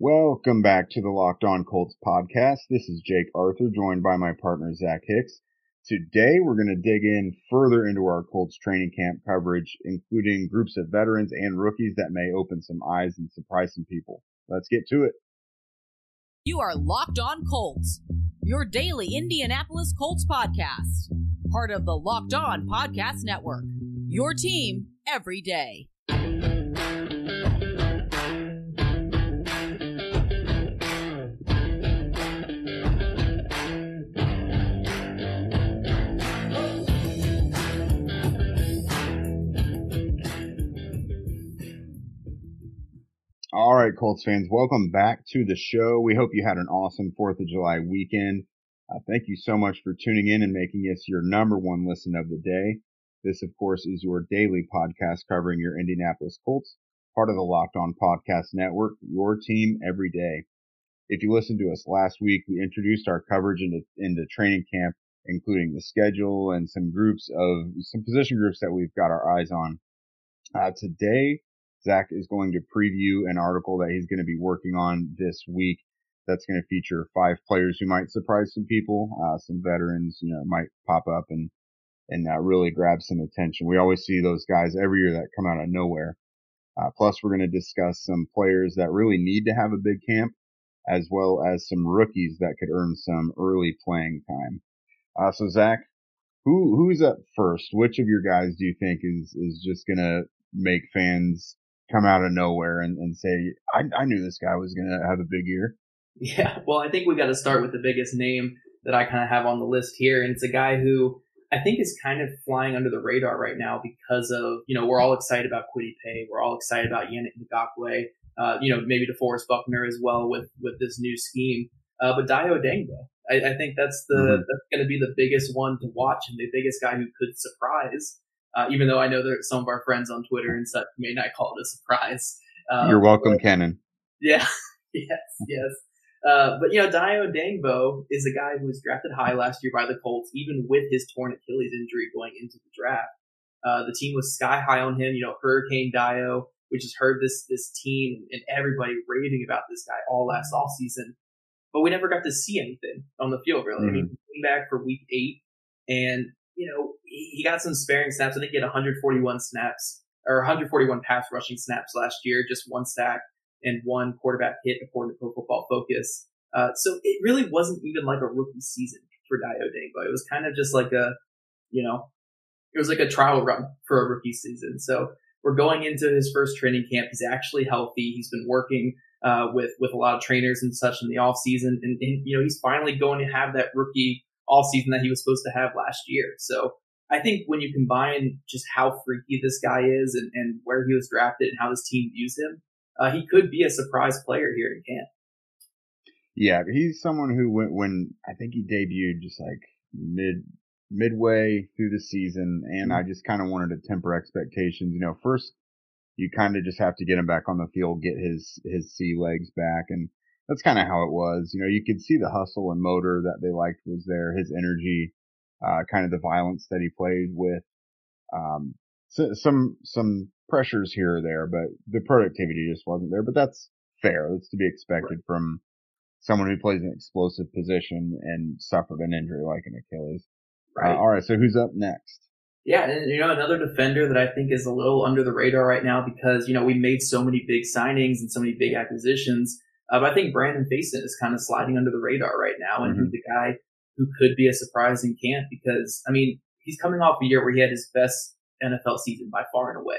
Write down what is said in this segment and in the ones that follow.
Welcome back to the Locked On Colts podcast. This is Jake Arthur, joined by my partner Zach Hicks. Today, we're going to dig in further into our Colts training camp coverage, including groups of veterans and rookies that may open some eyes and surprise some people. Let's get to it. You are Locked On Colts, your daily Indianapolis Colts podcast, part of the Locked On Podcast Network. Your team every day. All right, Colts fans, welcome back to the show. We hope you had an awesome 4th of July weekend. Uh, thank you so much for tuning in and making us your number one listen of the day. This, of course, is your daily podcast covering your Indianapolis Colts, part of the Locked On Podcast Network, your team every day. If you listened to us last week, we introduced our coverage into, into training camp, including the schedule and some groups of some position groups that we've got our eyes on. Uh, today, Zach is going to preview an article that he's going to be working on this week. That's going to feature five players who might surprise some people, uh, some veterans, you know, might pop up and, and uh, really grab some attention. We always see those guys every year that come out of nowhere. Uh, plus we're going to discuss some players that really need to have a big camp as well as some rookies that could earn some early playing time. Uh, so Zach, who, who's up first? Which of your guys do you think is, is just going to make fans come out of nowhere and, and say, I, I knew this guy was going to have a big year. Yeah. Well, I think we got to start with the biggest name that I kind of have on the list here. And it's a guy who I think is kind of flying under the radar right now because of, you know, we're all excited about Kwity Paye. We're all excited about Yannick Ngakoue, uh, you know, maybe DeForest Buckner as well with, with this new scheme. Uh, but Dayo Odeyingbo, I, I, think that's the, mm-hmm. that's going to be the biggest one to watch and the biggest guy who could surprise uh, even though I know that some of our friends on Twitter and such may not call it a surprise. Uh, You're welcome, but, Kenan. Yeah, yes, yes. Uh, but you know, Dayo Odeyingbo is a guy who was drafted high last year by the Colts, even with his torn Achilles injury going into the draft. Uh, the team was sky high on him. You know, Hurricane Dio, which has heard this this team and everybody raving about this guy all last off season. But we never got to see anything on the field, really. Mm-hmm. I mean, mm-hmm. he came back for week eight, and you know, he got some sparing snaps. I think he had 141 snaps or 141 pass rushing snaps last year, just one sack and one quarterback hit according to Pro Football Focus. Uh, so it really wasn't even like a rookie season for Dayo Odeyingbo. It was kind of just like a, you know, it was like a trial run for a rookie season. So we're going into his first training camp. He's actually healthy. He's been working uh, with with a lot of trainers and such in the off season, and, and you know he's finally going to have that rookie all season that he was supposed to have last year. So I think when you combine just how freaky this guy is and, and where he was drafted and how this team views him, uh, he could be a surprise player here in camp. Yeah, he's someone who went when I think he debuted just like mid midway through the season, and I mm-hmm. just kind of wanted to temper expectations. You know, first you kind of just have to get him back on the field, get his his sea legs back, and that's kind of how it was. You know, you could see the hustle and motor that they liked was there, his energy, uh, kind of the violence that he played with, um, so, some, some pressures here or there, but the productivity just wasn't there. But that's fair. That's to be expected right. from someone who plays an explosive position and suffered an injury like an Achilles. Uh, right. Uh, all right. So who's up next? Yeah, and you know another defender that I think is a little under the radar right now because you know we made so many big signings and so many big acquisitions. Uh, but I think Brandon Facyson is kind of sliding under the radar right now, and mm-hmm. he's the guy who could be a surprise in camp because, I mean, he's coming off a year where he had his best NFL season by far and away.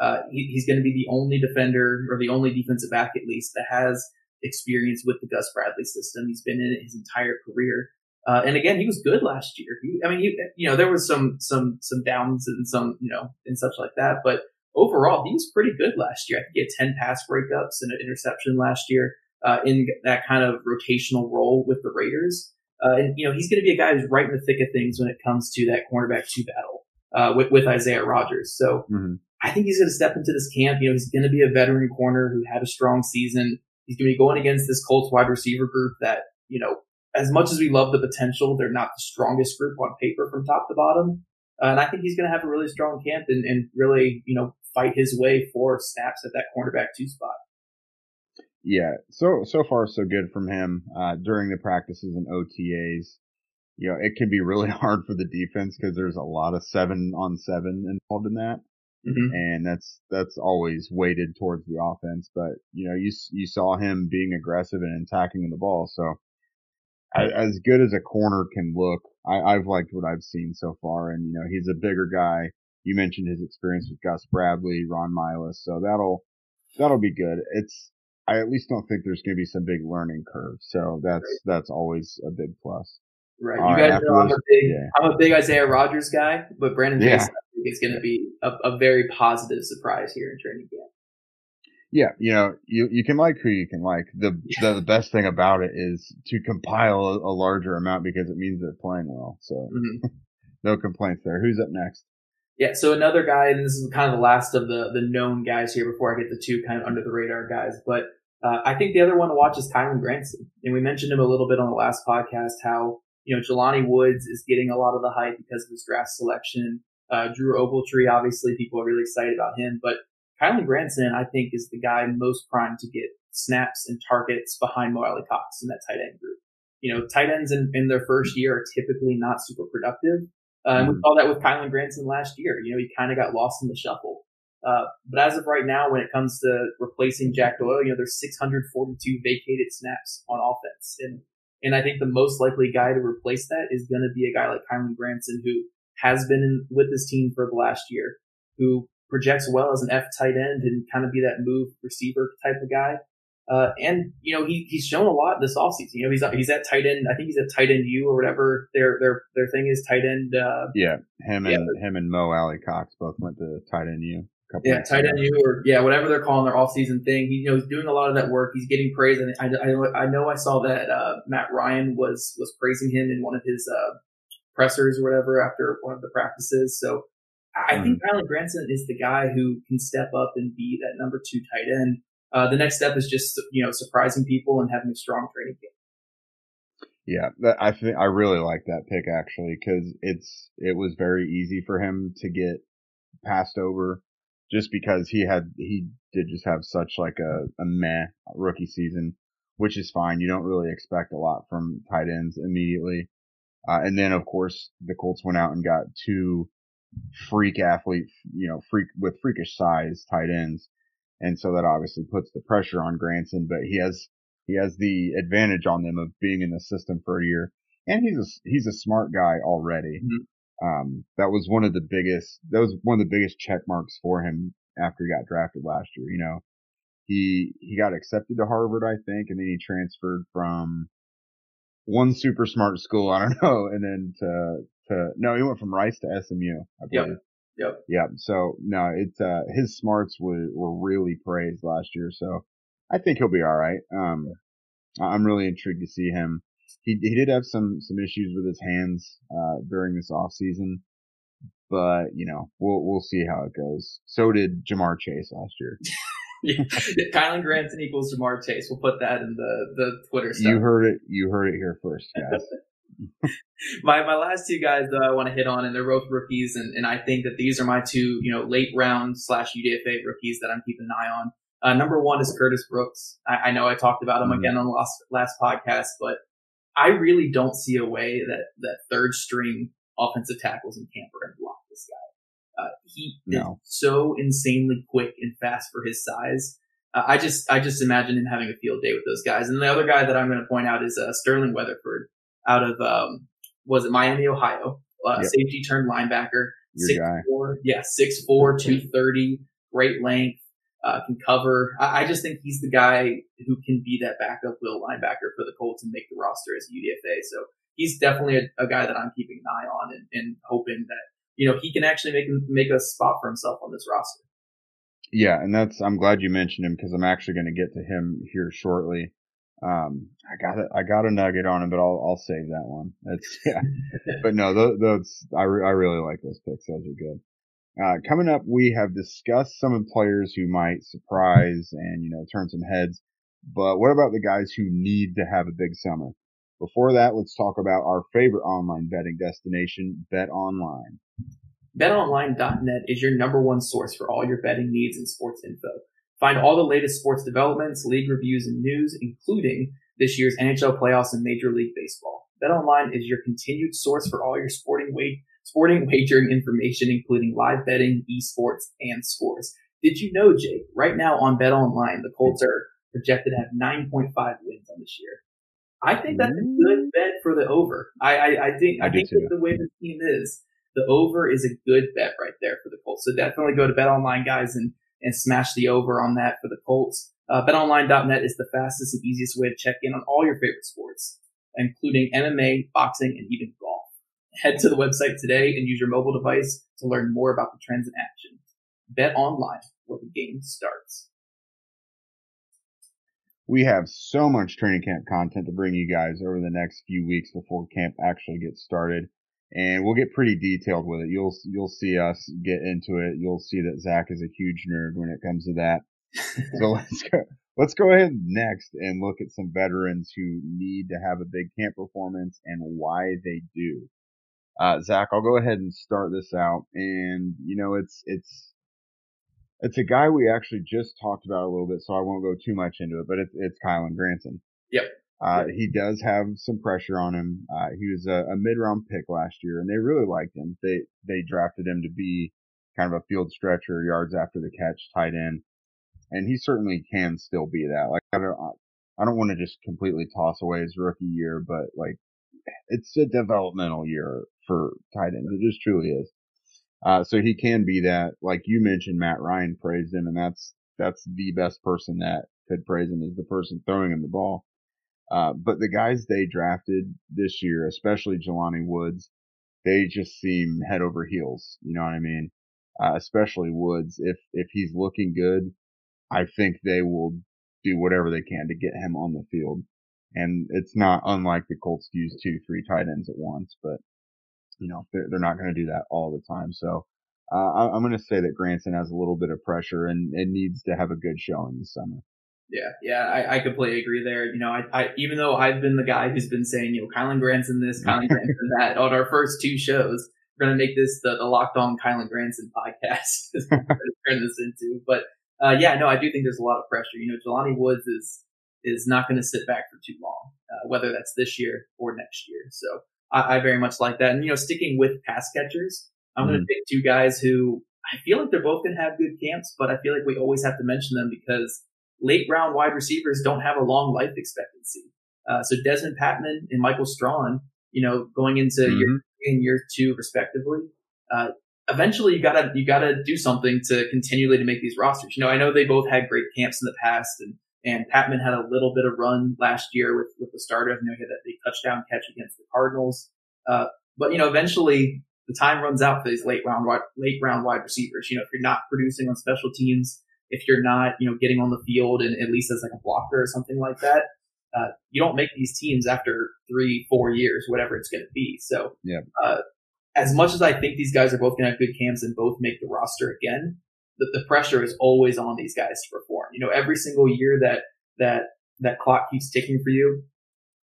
Uh, he, he's going to be the only defender or the only defensive back, at least, that has experience with the Gus Bradley system. He's been in it his entire career. Uh, and again, he was good last year. He, I mean, he, you know, there was some, some, some downs and some, you know, and such like that, but overall, he was pretty good last year. I think he had 10 pass breakups and an interception last year uh, in that kind of rotational role with the Raiders. Uh, and, you know, he's going to be a guy who's right in the thick of things when it comes to that cornerback two battle uh, with, with Isaiah Rodgers. So mm-hmm. I think he's going to step into this camp. You know, he's going to be a veteran corner who had a strong season. He's going to be going against this Colts wide receiver group that, you know, as much as we love the potential, they're not the strongest group on paper from top to bottom. Uh, and I think he's going to have a really strong camp and, and really, you know, fight his way for snaps at that cornerback two spot. Yeah, so so far so good from him uh, during the practices and OTAs. You know, it can be really hard for the defense because there's a lot of seven on seven involved in that, mm-hmm. and that's that's always weighted towards the offense. But you know, you you saw him being aggressive and attacking the ball, so as good as a corner can look, I, I've liked what I've seen so far. And you know, he's a bigger guy. You mentioned his experience with Gus Bradley, Ron Milus, so that'll that'll be good. It's I at least don't think there's going to be some big learning curve. So that's right. that's always a big plus. Right. All you right, guys know I'm a big yeah. I'm a big Isaiah Rodgers guy, but Brandon yeah. Is going to be a, a, very positive surprise here in training camp. Yeah, you know, you you can like who you can like. The yeah. the best thing about it is to compile a, a, larger amount because it means they're playing well. So mm-hmm. no complaints there. Who's up next? Yeah, so another guy, and this is kind of the last of the the known guys here before I get the two kind of under the radar guys, but uh, I think the other one to watch is Kylen Granson. And we mentioned him a little bit on the last podcast, how, you know, Jelani Woods is getting a lot of the hype because of his draft selection. Uh, Drew Ogletree, obviously, people are really excited about him. But Kylen Granson, I think, is the guy most primed to get snaps and targets behind Mo Alie-Cox in that tight end group. You know, tight ends in, in their first year are typically not super productive. Uh, and we mm-hmm. saw that with Kylen Granson last year. You know, he kind of got lost in the shuffle. Uh, but as of right now, when it comes to replacing Jack Doyle, you know, there's 642 vacated snaps on offense. And, and I think the most likely guy to replace that is going to be a guy like Kylen Granson, who has been in, with this team for the last year, who projects well as an F tight end and kind of be that move receiver type of guy. Uh, and you know he he's shown a lot this offseason. You know he's he's at tight end. I think he's at tight end U or whatever their their their thing is tight end. Uh, yeah, him and yeah. him and Mo Alie-Cox both went to tight end U yeah, tight end you or yeah, whatever they're calling their off-season thing. He, you know, he's doing a lot of that work. He's getting praise, and I, I, I know I saw that uh, Matt Ryan was was praising him in one of his uh, pressers or whatever after one of the practices. So I mm. think Kylen Granson is the guy who can step up and be that number two tight end. Uh, the next step is just you know surprising people and having a strong training camp. Yeah, that, I think I really like that pick actually because it's it was very easy for him to get passed over just because he had he did just have such like a, a meh rookie season, which is fine. You don't really expect a lot from tight ends immediately. Uh, and then of course the Colts went out and got two freak athlete, you know, freak with freakish size tight ends. And so that obviously puts the pressure on Granson, but he has, he has the advantage on them of being in the system for a year. And he's a, he's a smart guy already. Mm-hmm. Um, that was one of the biggest, that was one of the biggest check marks for him after he got drafted last year. You know, he, he got accepted to Harvard, I think, and then he transferred from one super smart school. I don't know. And then to, to, no, he went from Rice to SMU. I believe. Yep. Yep. Yep. So no, it's, uh, his smarts were, were really praised last year. So I think he'll be all right. Um, I'm really intrigued to see him he he did have some some issues with his hands uh, during this off season, but you know we'll we'll see how it goes. So did Ja'Marr Chase last year. yeah. Kylen Granson equals Ja'Marr Chase. We'll put that in the the Twitter stuff. You heard it. You heard it here first, guys. my my last two guys that I want to hit on, and they're both rookies, and, and I think that these are my two, you know, late round slash UDFA rookies that I'm keeping an eye on. Uh, number one is Curtis Brooks. I, I know I talked about him mm-hmm. again on the last last podcast, but I really don't see a way that that third string offensive tackles in camp are going to block this guy. Uh, he no. is so insanely quick and fast for his size. Uh, I just I just imagine him having a field day with those guys. And the other guy that I'm going to point out is uh, Sterling Weatherford out of um, was it Miami, Ohio? Uh, yep. Safety turned linebacker. Your six guy. four, yeah, six four, two thirty, great length uh, can cover. I, I, just think he's the guy who can be that backup will linebacker for the Colts and make the roster as UDFA. So he's definitely a, a guy that I'm keeping an eye on and, and, hoping that you know he can actually make make a spot for himself on this roster. Yeah, and that's I'm glad you mentioned him because I'm actually going to get to him here shortly. Um, I got it. I got a nugget on him, but I'll I'll save that one. That's yeah. but no, those, those I re, I really like those picks. Those are good. Uh, coming up, we have discussed some players who might surprise and, you know, turn some heads. But what about the guys who need to have a big summer? Before that, let's talk about our favorite online betting destination, Bet Online. BetOnline.net is your number one source for all your betting needs and sports info. Find all the latest sports developments, league reviews, and news, including this year's NHL playoffs and Major League Baseball. BetOnline is your continued source for all your sporting sporting wagering information, including live betting, esports, and scores. Did you know, Jake? Right now on BetOnline, the Colts are projected to have 9.5 wins on this year. I think that's a good bet for the over. I, I, I think I, I think the way the team is, the over is a good bet right there for the Colts. So definitely go to BetOnline, guys, and and smash the over on that for the Colts. Uh, BetOnline.net is the fastest and easiest way to check in on all your favorite sports, including MMA, boxing, and even golf. Head to the website today and use your mobile device to learn more about the trends in action. Bet online where the game starts. We have so much training camp content to bring you guys over the next few weeks before camp actually gets started and we'll get pretty detailed with it. You'll you'll see us get into it. You'll see that Zach is a huge nerd when it comes to that. so let's go. Let's go ahead next and look at some veterans who need to have a big camp performance and why they do. Uh, Zach, I'll go ahead and start this out. And you know, it's it's it's a guy we actually just talked about a little bit, so I won't go too much into it. But it's it's Kylen Granson. Yep. Uh, he does have some pressure on him. Uh, he was a, a mid round pick last year and they really liked him. They, they drafted him to be kind of a field stretcher, yards after the catch, tight end. And he certainly can still be that. Like, I don't, I don't want to just completely toss away his rookie year, but like, it's a developmental year for tight ends. It just truly is. Uh, so he can be that. Like you mentioned, Matt Ryan praised him and that's, that's the best person that could praise him is the person throwing him the ball. Uh, but the guys they drafted this year, especially Jelani Woods, they just seem head over heels. You know what I mean? Uh, especially Woods. If, if he's looking good, I think they will do whatever they can to get him on the field. And it's not unlike the Colts use two, three tight ends at once, but you know, they're, they're not going to do that all the time. So, uh, I, am going to say that Granson has a little bit of pressure and, and needs to have a good showing this summer. Yeah, yeah, I, I completely agree there. You know, I, I even though I've been the guy who's been saying, you know, Kylen Granson this, Kylen Granson that on our first two shows, we're gonna make this the, the Locked On Kylen Granson podcast. turn this into, but uh, yeah, no, I do think there's a lot of pressure. You know, Jelani Woods is is not going to sit back for too long, uh, whether that's this year or next year. So I, I, very much like that. And you know, sticking with pass catchers, I'm mm-hmm. going to pick two guys who I feel like they're both going to have good camps, but I feel like we always have to mention them because late round wide receivers don't have a long life expectancy. Uh, so Dezmon Patmon and Michael Strachan, you know, going into mm-hmm. year in year two respectively, uh, eventually you gotta you gotta do something to continually to make these rosters. You know, I know they both had great camps in the past, and and Patmon had a little bit of run last year with with the starters. You know, he had that big touchdown catch against the Cardinals. Uh, but you know, eventually the time runs out for these late round late round wide receivers. You know, if you're not producing on special teams, if you're not, you know, getting on the field and at least as like a blocker or something like that, uh, you don't make these teams after three, four years, whatever it's going to be. So, yeah. Uh, as much as I think these guys are both going to have good camps and both make the roster again, the, the pressure is always on these guys to perform. You know, every single year that that that clock keeps ticking for you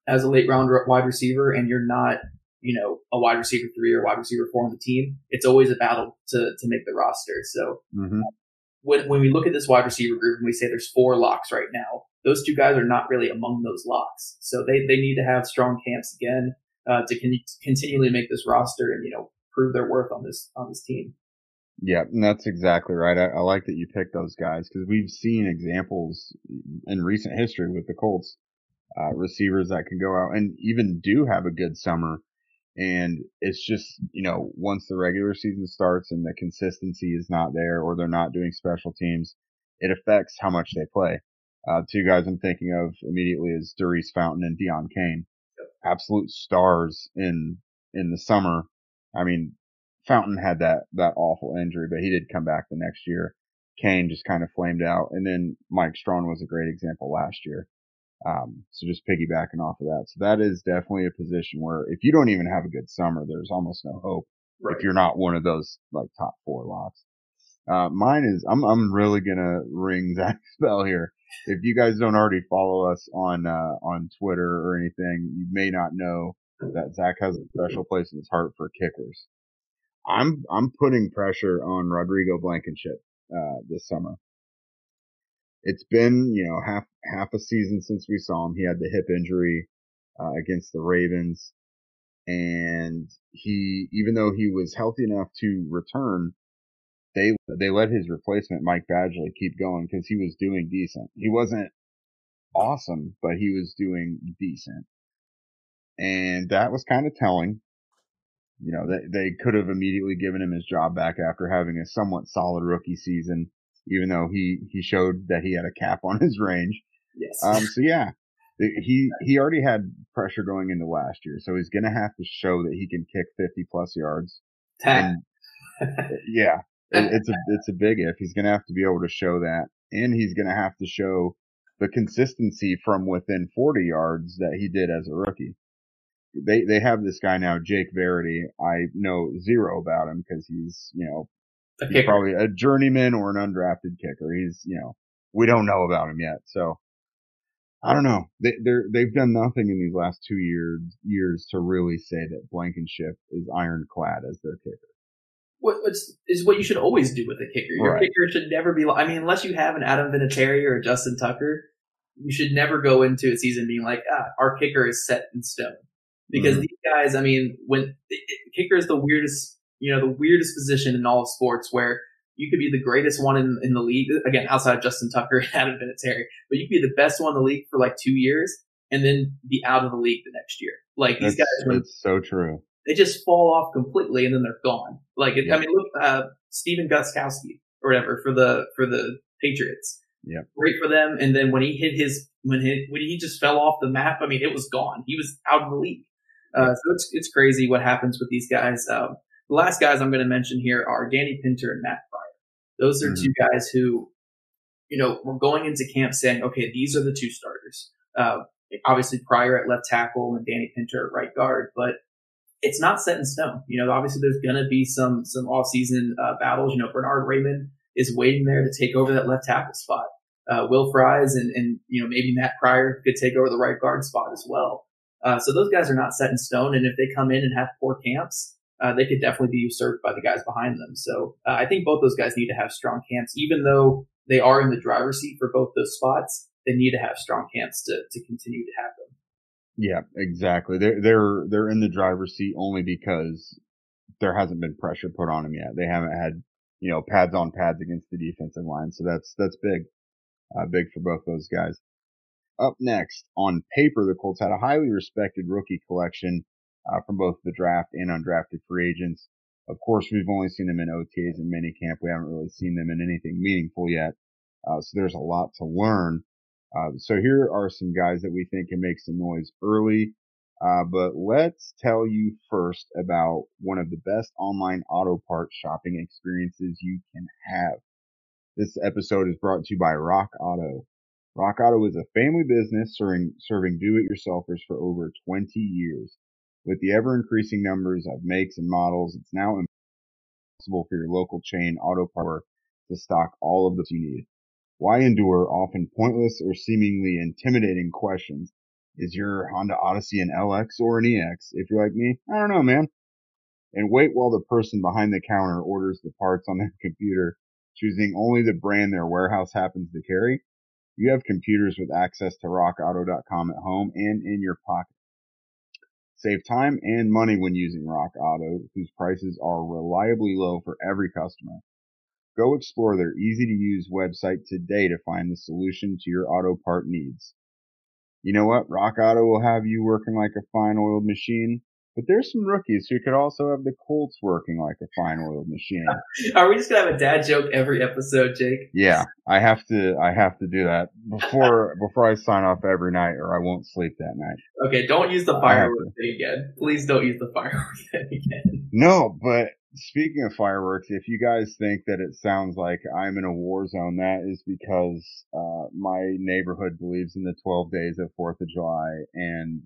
as a late round wide receiver, and you're not, you know, a wide receiver three or wide receiver four on the team, it's always a battle to to make the roster. So, mm-hmm when, when we look at this wide receiver group and we say there's four locks right now, those two guys are not really among those locks. So they, they need to have strong camps again uh, to con- continually make this roster and you know prove their worth on this on this team. Yeah, and that's exactly right. I, I like that you picked those guys because we've seen examples in recent history with the Colts, uh, receivers that can go out and even do have a good summer and it's just, you know, once the regular season starts and the consistency is not there or they're not doing special teams, it affects how much they play. Uh, two guys I'm thinking of immediately is Daurice Fountain and Deon Cain. Absolute stars in, in the summer. I mean, Fountain had that, that awful injury, but he did come back the next year. Cain just kind of flamed out. And then Mike Strachan was a great example last year. Um, so just piggybacking off of that. So that is definitely a position where if you don't even have a good summer, there's almost no hope right. if you're not one of those like top four locks. Uh, mine is, I'm, I'm really gonna ring Zach's bell here. If you guys don't already follow us on, uh, on Twitter or anything, you may not know that Zach has a special place in his heart for kickers. I'm, I'm putting pressure on Rodrigo Blankenship, uh, this summer. It's been, you know, half, half a season since we saw him. He had the hip injury, uh, against the Ravens. And he, even though he was healthy enough to return, they, they let his replacement, Mike Badgley, keep going because he was doing decent. He wasn't awesome, but he was doing decent. And that was kind of telling. You know, they, they could have immediately given him his job back after having a somewhat solid rookie season even though he, he showed that he had a cap on his range. Yes. Um, so yeah, he, he already had pressure going into last year. So he's going to have to show that he can kick 50 plus yards. And, yeah, it, it's a, it's a big if he's going to have to be able to show that and he's going to have to show the consistency from within 40 yards that he did as a rookie. They, they have this guy now, Jake Verity. I know zero about him because he's, you know, he's probably a journeyman or an undrafted kicker. He's, you know, we don't know about him yet. So I don't know. They, they're, they've done nothing in these last two years, years to really say that Blankenship is ironclad as their kicker. What is is what you should always do with a kicker. Your right. kicker should never be. I mean, unless you have an Adam Vinatieri or a Justin Tucker, you should never go into a season being like, ah, our kicker is set in stone. Because mm-hmm. these guys, I mean, when kicker is the weirdest you know, the weirdest position in all of sports where you could be the greatest one in, in the league, again, outside of Justin Tucker and Adam Vinatieri, but you could be the best one in the league for like two years and then be out of the league the next year. Like these that's, guys, it's so true. They just fall off completely and then they're gone. Like, yeah. I mean, look, uh, Stephen Gostkowski or whatever for the, for the Patriots. Yeah. Great for them. And then when he hit his, when he, when he just fell off the map, I mean, it was gone. He was out of the league. Uh, so it's, it's crazy what happens with these guys. Um, the last guys I'm going to mention here are Danny Pinter and Matt Pryor. Those are mm-hmm. two guys who, you know, were going into camp saying, okay, these are the two starters. Uh, obviously Pryor at left tackle and Danny Pinter at right guard, but it's not set in stone. You know, obviously there's going to be some, some off season, uh, battles. You know, Bernhard Raimann is waiting there to take over that left tackle spot. Uh, Will Fries and, and, you know, maybe Matt Pryor could take over the right guard spot as well. Uh, so those guys are not set in stone. And if they come in and have poor camps, uh, they could definitely be usurped by the guys behind them. So uh, I think both those guys need to have strong camps, even though they are in the driver's seat for both those spots. They need to have strong camps to to continue to have them. Yeah, exactly. They're they're they're in the driver's seat only because there hasn't been pressure put on them yet. They haven't had you know pads on pads against the defensive line, so that's that's big, uh, big for both those guys. Up next, on paper, the Colts had a highly respected rookie collection uh, from both the draft and undrafted free agents. Of course, we've only seen them in OTAs and minicamp. We haven't really seen them in anything meaningful yet. Uh, so there's a lot to learn. Uh, so here are some guys that we think can make some noise early. Uh, but let's tell you first about one of the best online auto parts shopping experiences you can have. This episode is brought to you by Rock Auto. Rock Auto is a family business serving, serving do-it-yourselfers for over 20 years. With the ever increasing numbers of makes and models, it's now impossible for your local chain auto parts to stock all of the you need. Why endure often pointless or seemingly intimidating questions? Is your Honda Odyssey an LX or an EX? If you're like me, I don't know, man. And wait while the person behind the counter orders the parts on their computer, choosing only the brand their warehouse happens to carry. You have computers with access to rockauto.com at home and in your pocket. Save time and money when using Rock Auto, whose prices are reliably low for every customer. Go explore their easy to use website today to find the solution to your auto part needs. You know what? Rock Auto will have you working like a fine oiled machine but there's some rookies who could also have the Colts working like a fine oiled machine. Are we just gonna have a dad joke every episode, Jake? Yeah, I have to. I have to do that before before I sign off every night, or I won't sleep that night. Okay, don't use the fireworks thing again. Please don't use the fireworks thing again. No, but speaking of fireworks, if you guys think that it sounds like I'm in a war zone, that is because uh, my neighborhood believes in the 12 days of Fourth of July, and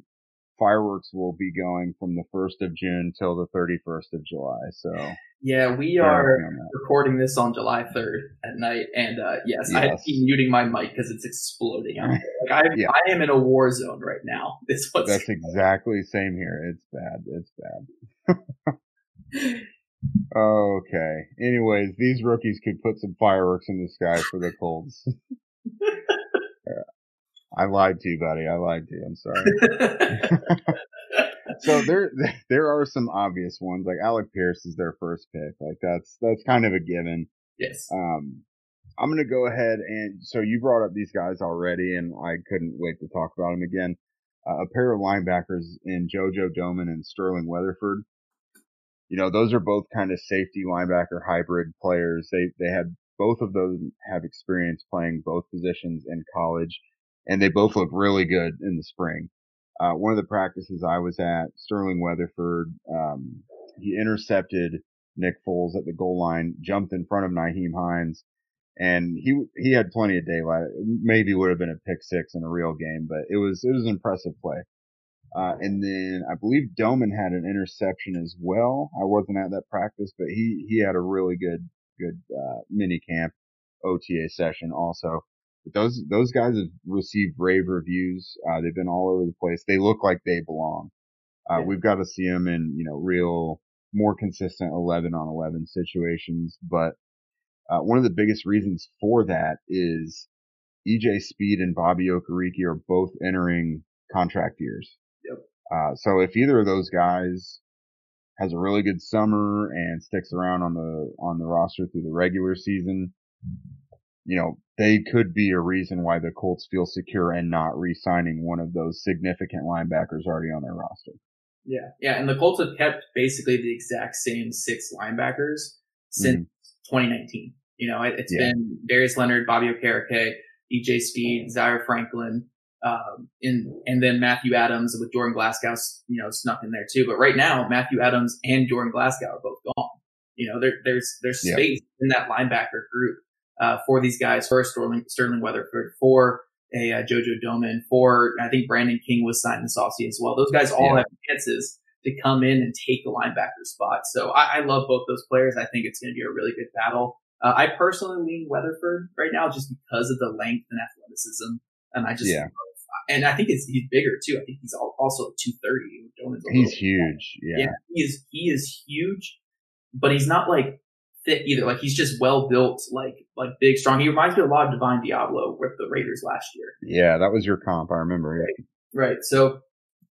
fireworks will be going from the 1st of June till the 31st of July. So yeah, we are recording this on July 3rd at night. And, uh, yes, yes. I keep muting my mic because it's exploding out there. Like I, yeah. I am in a war zone right now. This what's That's exactly same here. It's bad. It's bad. okay. Anyways, these rookies could put some fireworks in the sky for the Colts. I lied to you, buddy. I lied to you. I'm sorry. so there, there are some obvious ones. Like Alec Pierce is their first pick. Like that's that's kind of a given. Yes. Um, I'm gonna go ahead and so you brought up these guys already, and I couldn't wait to talk about them again. Uh, a pair of linebackers in JoJo Domann and Sterling Weatherford. You know, those are both kind of safety linebacker hybrid players. They they had both of those have experience playing both positions in college, and they both look really good in the spring. Uh, one of the practices I was at, Sterling Weatherford, um, he intercepted Nick Foles at the goal line, jumped in front of Nyheim Hines, and he he had plenty of daylight. Maybe would have been a pick six in a real game, but it was it was an impressive play. Uh, and then I believe Domann had an interception as well. I wasn't at that practice, but he he had a really good good uh, mini camp OTA session also. But those those guys have received rave reviews. Uh, they've been all over the place. They look like they belong. Uh, yeah. We've got to see them in you know real more consistent 11 on 11 situations, but uh, one of the biggest reasons for that is EJ Speed and Bobby Okereke are both entering contract years. Yep. Uh, so if either of those guys has a really good summer and sticks around on the on the roster through the regular season, you know, they could be a reason why the Colts feel secure and not re-signing one of those significant linebackers already on their roster. Yeah, yeah, and the Colts have kept basically the exact same six linebackers since mm-hmm. 2019. You know, it, has yeah. been Darius Leonard, Bobby Okereke, EJ Speed, Zaire Franklin, um, and and then Matthew Adams with Jordan Glasgow, you know, snuck in there too. But right now, Matthew Adams and Jordan Glasgow are both gone. You know, there, there's there's yeah. space in that linebacker group uh, for these guys. For Sterling Sterling Weatherford, for a uh, JoJo Domann, for I think Brandon King was signed in Saucy as well. Those guys all yeah. have chances to come in and take the linebacker spot. So I, I love both those players. I think it's going to be a really good battle. Uh, I personally lean Weatherford right now just because of the length and athleticism. And I just, yeah. and I think it's, he's bigger too. I think he's also 230. He's huge. Yeah. yeah. He is, he is huge, but he's not like thick either. Like he's just well built, like, like big, strong. He reminds me a lot of Divine Deablo with the Raiders last year. Yeah. That was your comp. I remember. Right. Right. So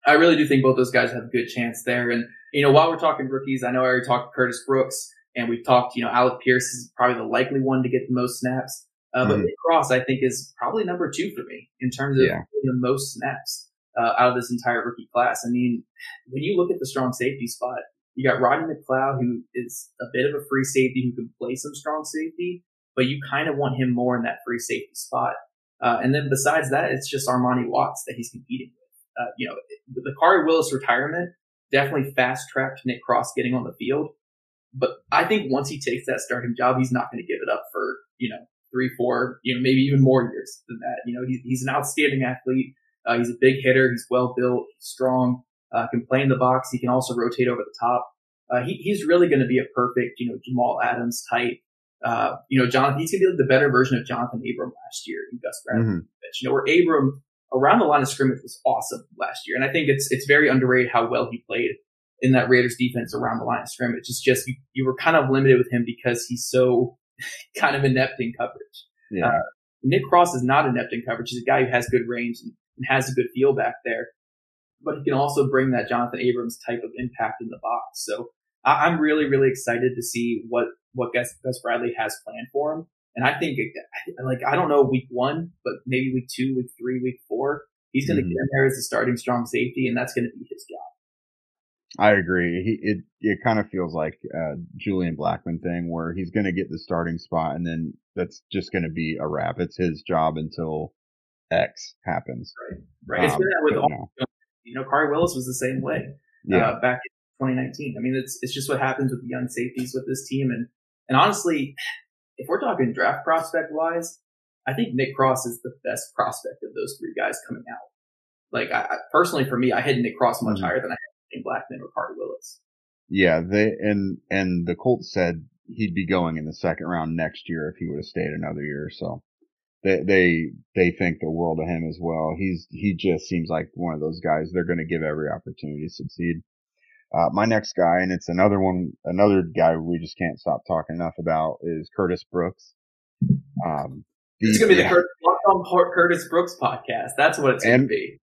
I really do think both those guys have a good chance there. And, you know, while we're talking rookies, I know I already talked to Curtis Brooks. And we've talked, you know, Alec Pierce is probably the likely one to get the most snaps. Uh, but mm-hmm. Nick Cross, I think, is probably number two for me in terms of yeah. the most snaps uh, out of this entire rookie class. I mean, when you look at the strong safety spot, you got Rodney McLeod, who is a bit of a free safety who can play some strong safety, but you kind of want him more in that free safety spot. Uh, and then besides that, it's just Armani Watts that he's competing with. Uh, you know, the Khari Willis retirement definitely fast tracked Nick Cross getting on the field. But I think once he takes that starting job, he's not going to give it up for, you know, three, four, you know, maybe even more years than that. You know, he's, he's an outstanding athlete. Uh, he's a big hitter. He's well built. He's strong. Uh, can play in the box. He can also rotate over the top. Uh, he, he's really going to be a perfect, you know, Jamal Adams type. Uh, you know, Jonathan, he's going to be like the better version of Jonathan Abram last year in Gus Bradley. Mm-hmm. You know, where Abram around the line of scrimmage was awesome last year. And I think it's, it's very underrated how well he played in that Raiders defense around the line of scrimmage. It's just you, you were kind of limited with him because he's so kind of inept in coverage. Yeah. Uh, Nick Cross is not inept in coverage. He's a guy who has good range and, and, has a good feel back there, but he can also bring that Jonathan Abrams type of impact in the box. So I, am really, really excited to see what what Gus, Gus Bradley has planned for him. And I think, like, I don't know week one, but maybe week two, week three, week four, he's going to mm-hmm. get in there as a starting strong safety, and that's going to be his job. I agree. He, it it kind of feels like a Julian Blackmon thing where he's going to get the starting spot and then that's just going to be a wrap. It's his job until X happens. Right. Right. Um, it's been that with all. You know, Khari Willis was the same way. Yeah. Uh, back in 2019. I mean, it's it's just what happens with the young safeties with this team. And and honestly, if we're talking draft prospect wise, I think Nick Cross is the best prospect of those three guys coming out. Like I, I personally, for me, I had Nick Cross much mm-hmm. higher than I Blackmon or Khari Willis. Yeah, they and and the Colts said he'd be going in the second round next year if he would have stayed another year. or So they they they think the world of him as well. He's he just seems like one of those guys. They're going to give every opportunity to succeed. Uh, my next guy, and it's another one, another guy we just can't stop talking enough about is Curtis Brooks. Um, it's gonna be yeah. the Curtis, Curtis Brooks podcast. That's what it's gonna be.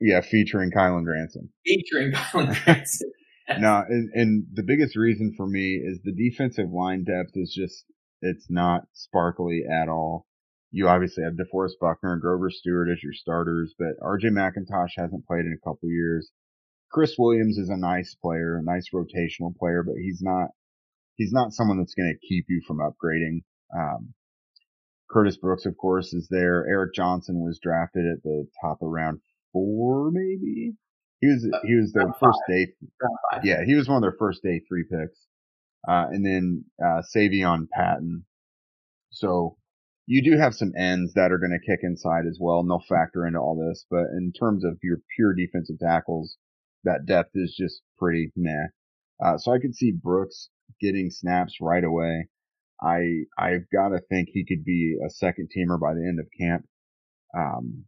Yeah, featuring Kylen Granson. Featuring Kylen Granson. no, and, and the biggest reason for me is the defensive line depth is just it's not sparkly at all. You obviously have DeForest Buckner and Grover Stewart as your starters, but RJ McIntosh hasn't played in a couple years. Chris Williams is a nice player, a nice rotational player, but he's not he's not someone that's going to keep you from upgrading. Um, Curtis Brooks, of course, is there. Eric Johnson was drafted at the top of round four, maybe. He was he was their first day. Yeah, he was one of their first day three picks. Uh, and then uh, Savion Patton. So you do have some ends that are going to kick inside as well, and they'll factor into all this. But in terms of your pure defensive tackles, that depth is just pretty meh. Uh, so I could see Brooks getting snaps right away. I I've got to think he could be a second teamer by the end of camp. Um,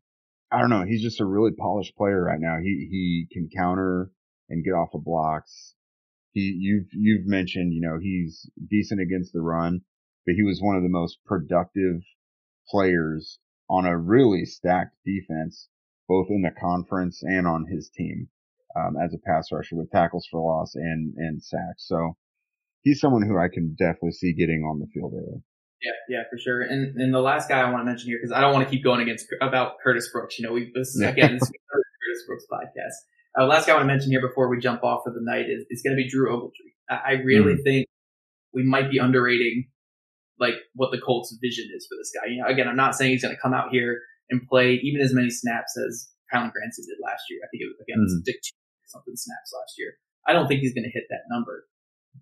I don't know. He's just a really polished player right now. He he can counter and get off of blocks. He you've you've mentioned you know he's decent against the run, but he was one of the most productive players on a really stacked defense, both in the conference and on his team um, as a pass rusher with tackles for loss and and sacks. So he's someone who I can definitely see getting on the field early. Yeah, yeah, for sure. And and the last guy I want to mention here because I don't want to keep going against about Curtis Brooks. You know, we this is again this is Curtis Brooks podcast. Uh, last guy I want to mention here before we jump off for the night is, is going to be Drew Ogletree. I, I really mm. think we might be underrating like what the Colts' vision is for this guy. You know, again, I'm not saying he's going to come out here and play even as many snaps as Kylen Granson did last year. I think it was again mm. Dick something snaps last year. I don't think he's going to hit that number.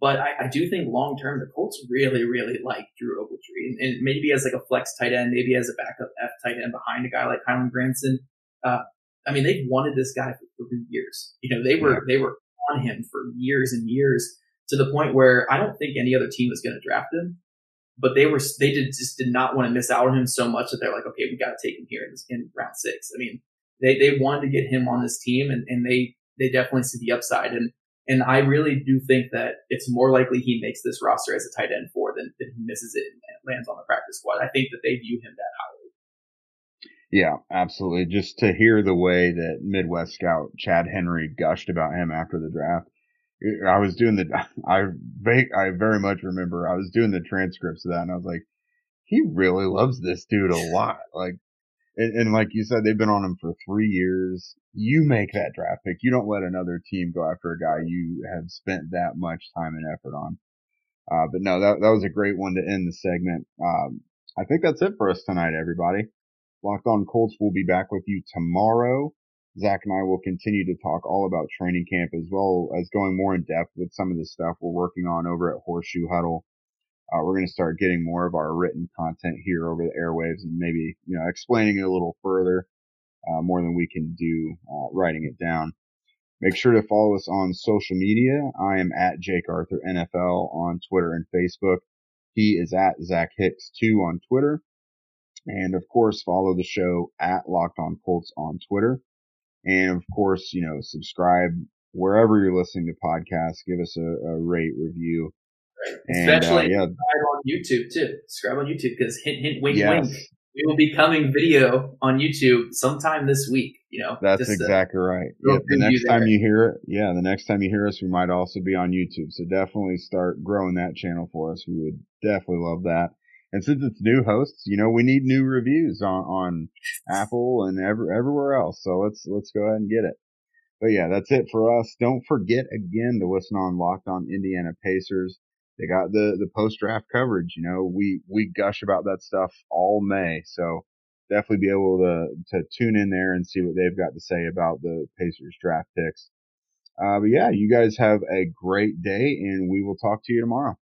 But I, I do think long term, the Colts really, really like Drew Ogletree. And, and, maybe as like a flex tight end, maybe as a backup F tight end behind a guy like Kylen Granson. Uh, I mean, they've wanted this guy for three years. You know, they were, yeah. they were on him for years and years to the point where I don't think any other team was going to draft him. But they were, they did just did not want to miss out on him so much that they're like, okay, we got to take him here in, in round six. I mean, they, they wanted to get him on this team and, and they they definitely see the upside. And and I really do think that it's more likely he makes this roster as a tight end four than, than he misses it and lands on the practice squad. I think that they view him that highly. Yeah, absolutely. Just to hear the way that Midwest scout Chad Henry gushed about him after the draft. I was doing the, I, I very much remember I was doing the transcripts of that and I was like, he really loves this dude a lot. Like and, and, like you said, they've been on him for three years. You make that draft pick. You don't let another team go after a guy you have spent that much time and effort on. Uh, but no, that, that was a great one to end the segment. Um, I think that's it for us tonight, everybody. Locked on Colts will be back with you tomorrow. Zach and I will continue to talk all about training camp as well as going more in depth with some of the stuff we're working on over at Horseshoe Huddle. Uh, we're going to start getting more of our written content here over the airwaves and maybe, you know, explaining it a little further, uh, more than we can do, uh, writing it down. Make sure to follow us on social media. I am at Jake Arthur NFL on Twitter and Facebook. He is at Zach Hicks 2 on Twitter. And of course, follow the show at Locked On Colts on Twitter. And of course, you know, subscribe wherever you're listening to podcasts. Give us a, a rate review. Especially uh, yeah. on YouTube too. Subscribe on YouTube because hint, hint, wink, yes. wink. We will be coming video on YouTube sometime this week. You know, that's exactly right. Yeah, the next time you hear it, yeah, the next time you hear us, we might also be on YouTube. So definitely start growing that channel for us. We would definitely love that. And since it's new hosts, you know, we need new reviews on, on Apple and every, everywhere else. So let's, let's go ahead and get it. But yeah, that's it for us. Don't forget again to listen on Locked On Indiana Pacers they got the the post draft coverage. You know, we we gush about that stuff all May, so definitely be able to to tune in there and see what they've got to say about the Pacers draft picks. Uh, but yeah, you guys have a great day, and we will talk to you tomorrow.